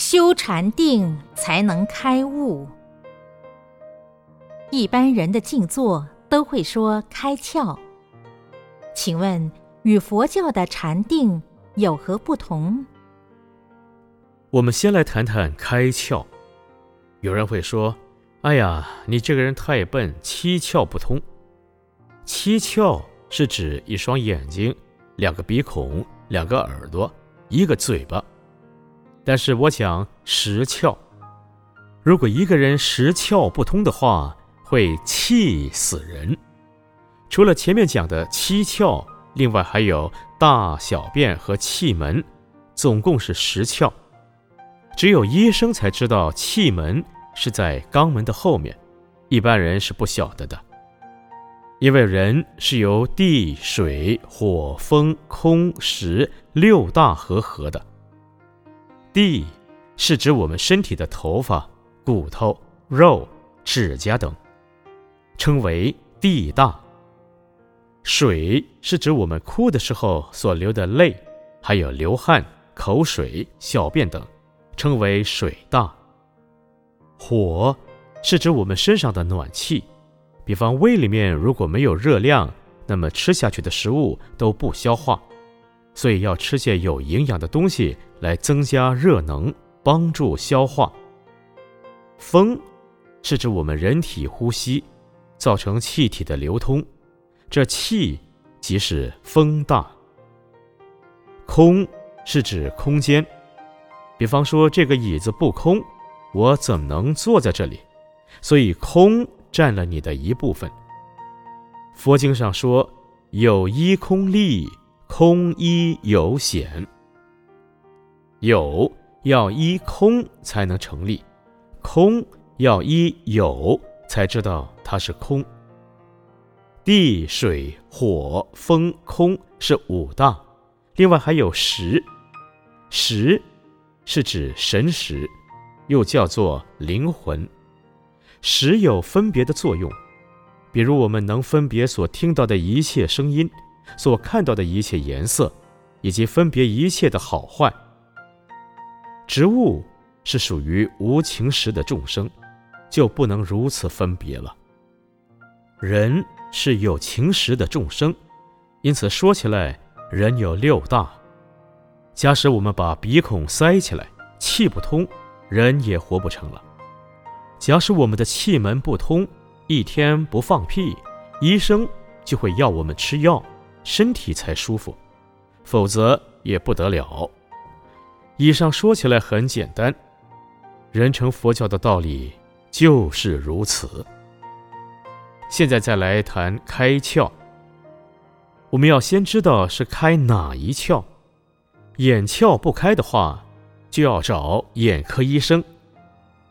修禅定才能开悟。一般人的静坐都会说开窍，请问与佛教的禅定有何不同？我们先来谈谈开窍。有人会说：“哎呀，你这个人太笨，七窍不通。”七窍是指一双眼睛、两个鼻孔、两个耳朵、一个嘴巴。但是我讲十窍，如果一个人十窍不通的话，会气死人。除了前面讲的七窍，另外还有大小便和气门，总共是十窍。只有医生才知道气门是在肛门的后面，一般人是不晓得的。因为人是由地、水、火、风、空、石六大合合的。地是指我们身体的头发、骨头、肉、指甲等，称为地大。水是指我们哭的时候所流的泪，还有流汗、口水、小便等。称为水大。火是指我们身上的暖气，比方胃里面如果没有热量，那么吃下去的食物都不消化，所以要吃些有营养的东西来增加热能，帮助消化。风是指我们人体呼吸，造成气体的流通，这气即是风大。空是指空间。比方说，这个椅子不空，我怎么能坐在这里？所以空占了你的一部分。佛经上说：“有依空力，空依有显。”有要依空才能成立，空要依有才知道它是空。地、水、火、风、空是五大，另外还有识，识。是指神识，又叫做灵魂。识有分别的作用，比如我们能分别所听到的一切声音，所看到的一切颜色，以及分别一切的好坏。植物是属于无情识的众生，就不能如此分别了。人是有情识的众生，因此说起来，人有六大。假使我们把鼻孔塞起来，气不通，人也活不成了。假使我们的气门不通，一天不放屁，医生就会要我们吃药，身体才舒服，否则也不得了。以上说起来很简单，人成佛教的道理就是如此。现在再来谈开窍，我们要先知道是开哪一窍。眼窍不开的话，就要找眼科医生；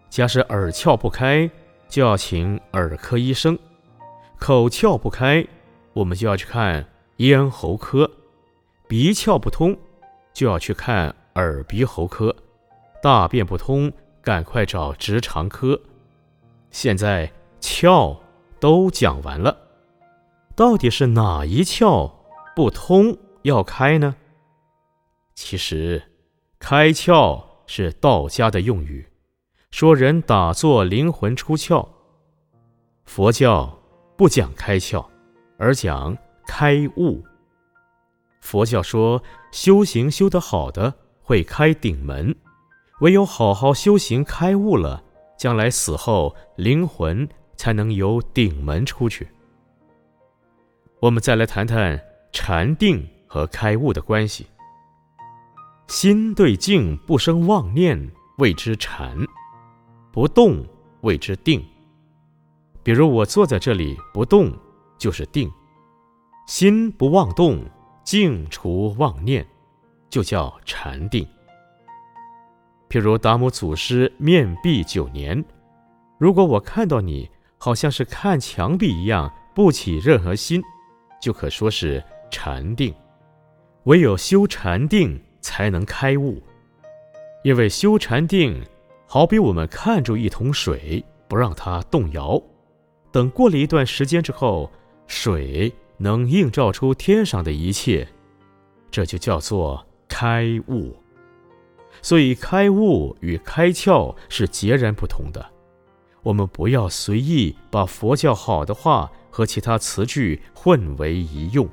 假使耳窍不开，就要请耳科医生；口窍不开，我们就要去看咽喉科；鼻窍不通，就要去看耳鼻喉科；大便不通，赶快找直肠科。现在窍都讲完了，到底是哪一窍不通要开呢？其实，开窍是道家的用语，说人打坐灵魂出窍。佛教不讲开窍，而讲开悟。佛教说修行修得好的会开顶门，唯有好好修行开悟了，将来死后灵魂才能由顶门出去。我们再来谈谈禅定和开悟的关系。心对境不生妄念，谓之禅；不动谓之定。比如我坐在这里不动，就是定；心不妄动，静除妄念，就叫禅定。譬如达摩祖师面壁九年，如果我看到你好像是看墙壁一样，不起任何心，就可说是禅定。唯有修禅定。才能开悟，因为修禅定，好比我们看住一桶水，不让它动摇，等过了一段时间之后，水能映照出天上的一切，这就叫做开悟。所以开悟与开窍是截然不同的。我们不要随意把佛教好的话和其他词句混为一用。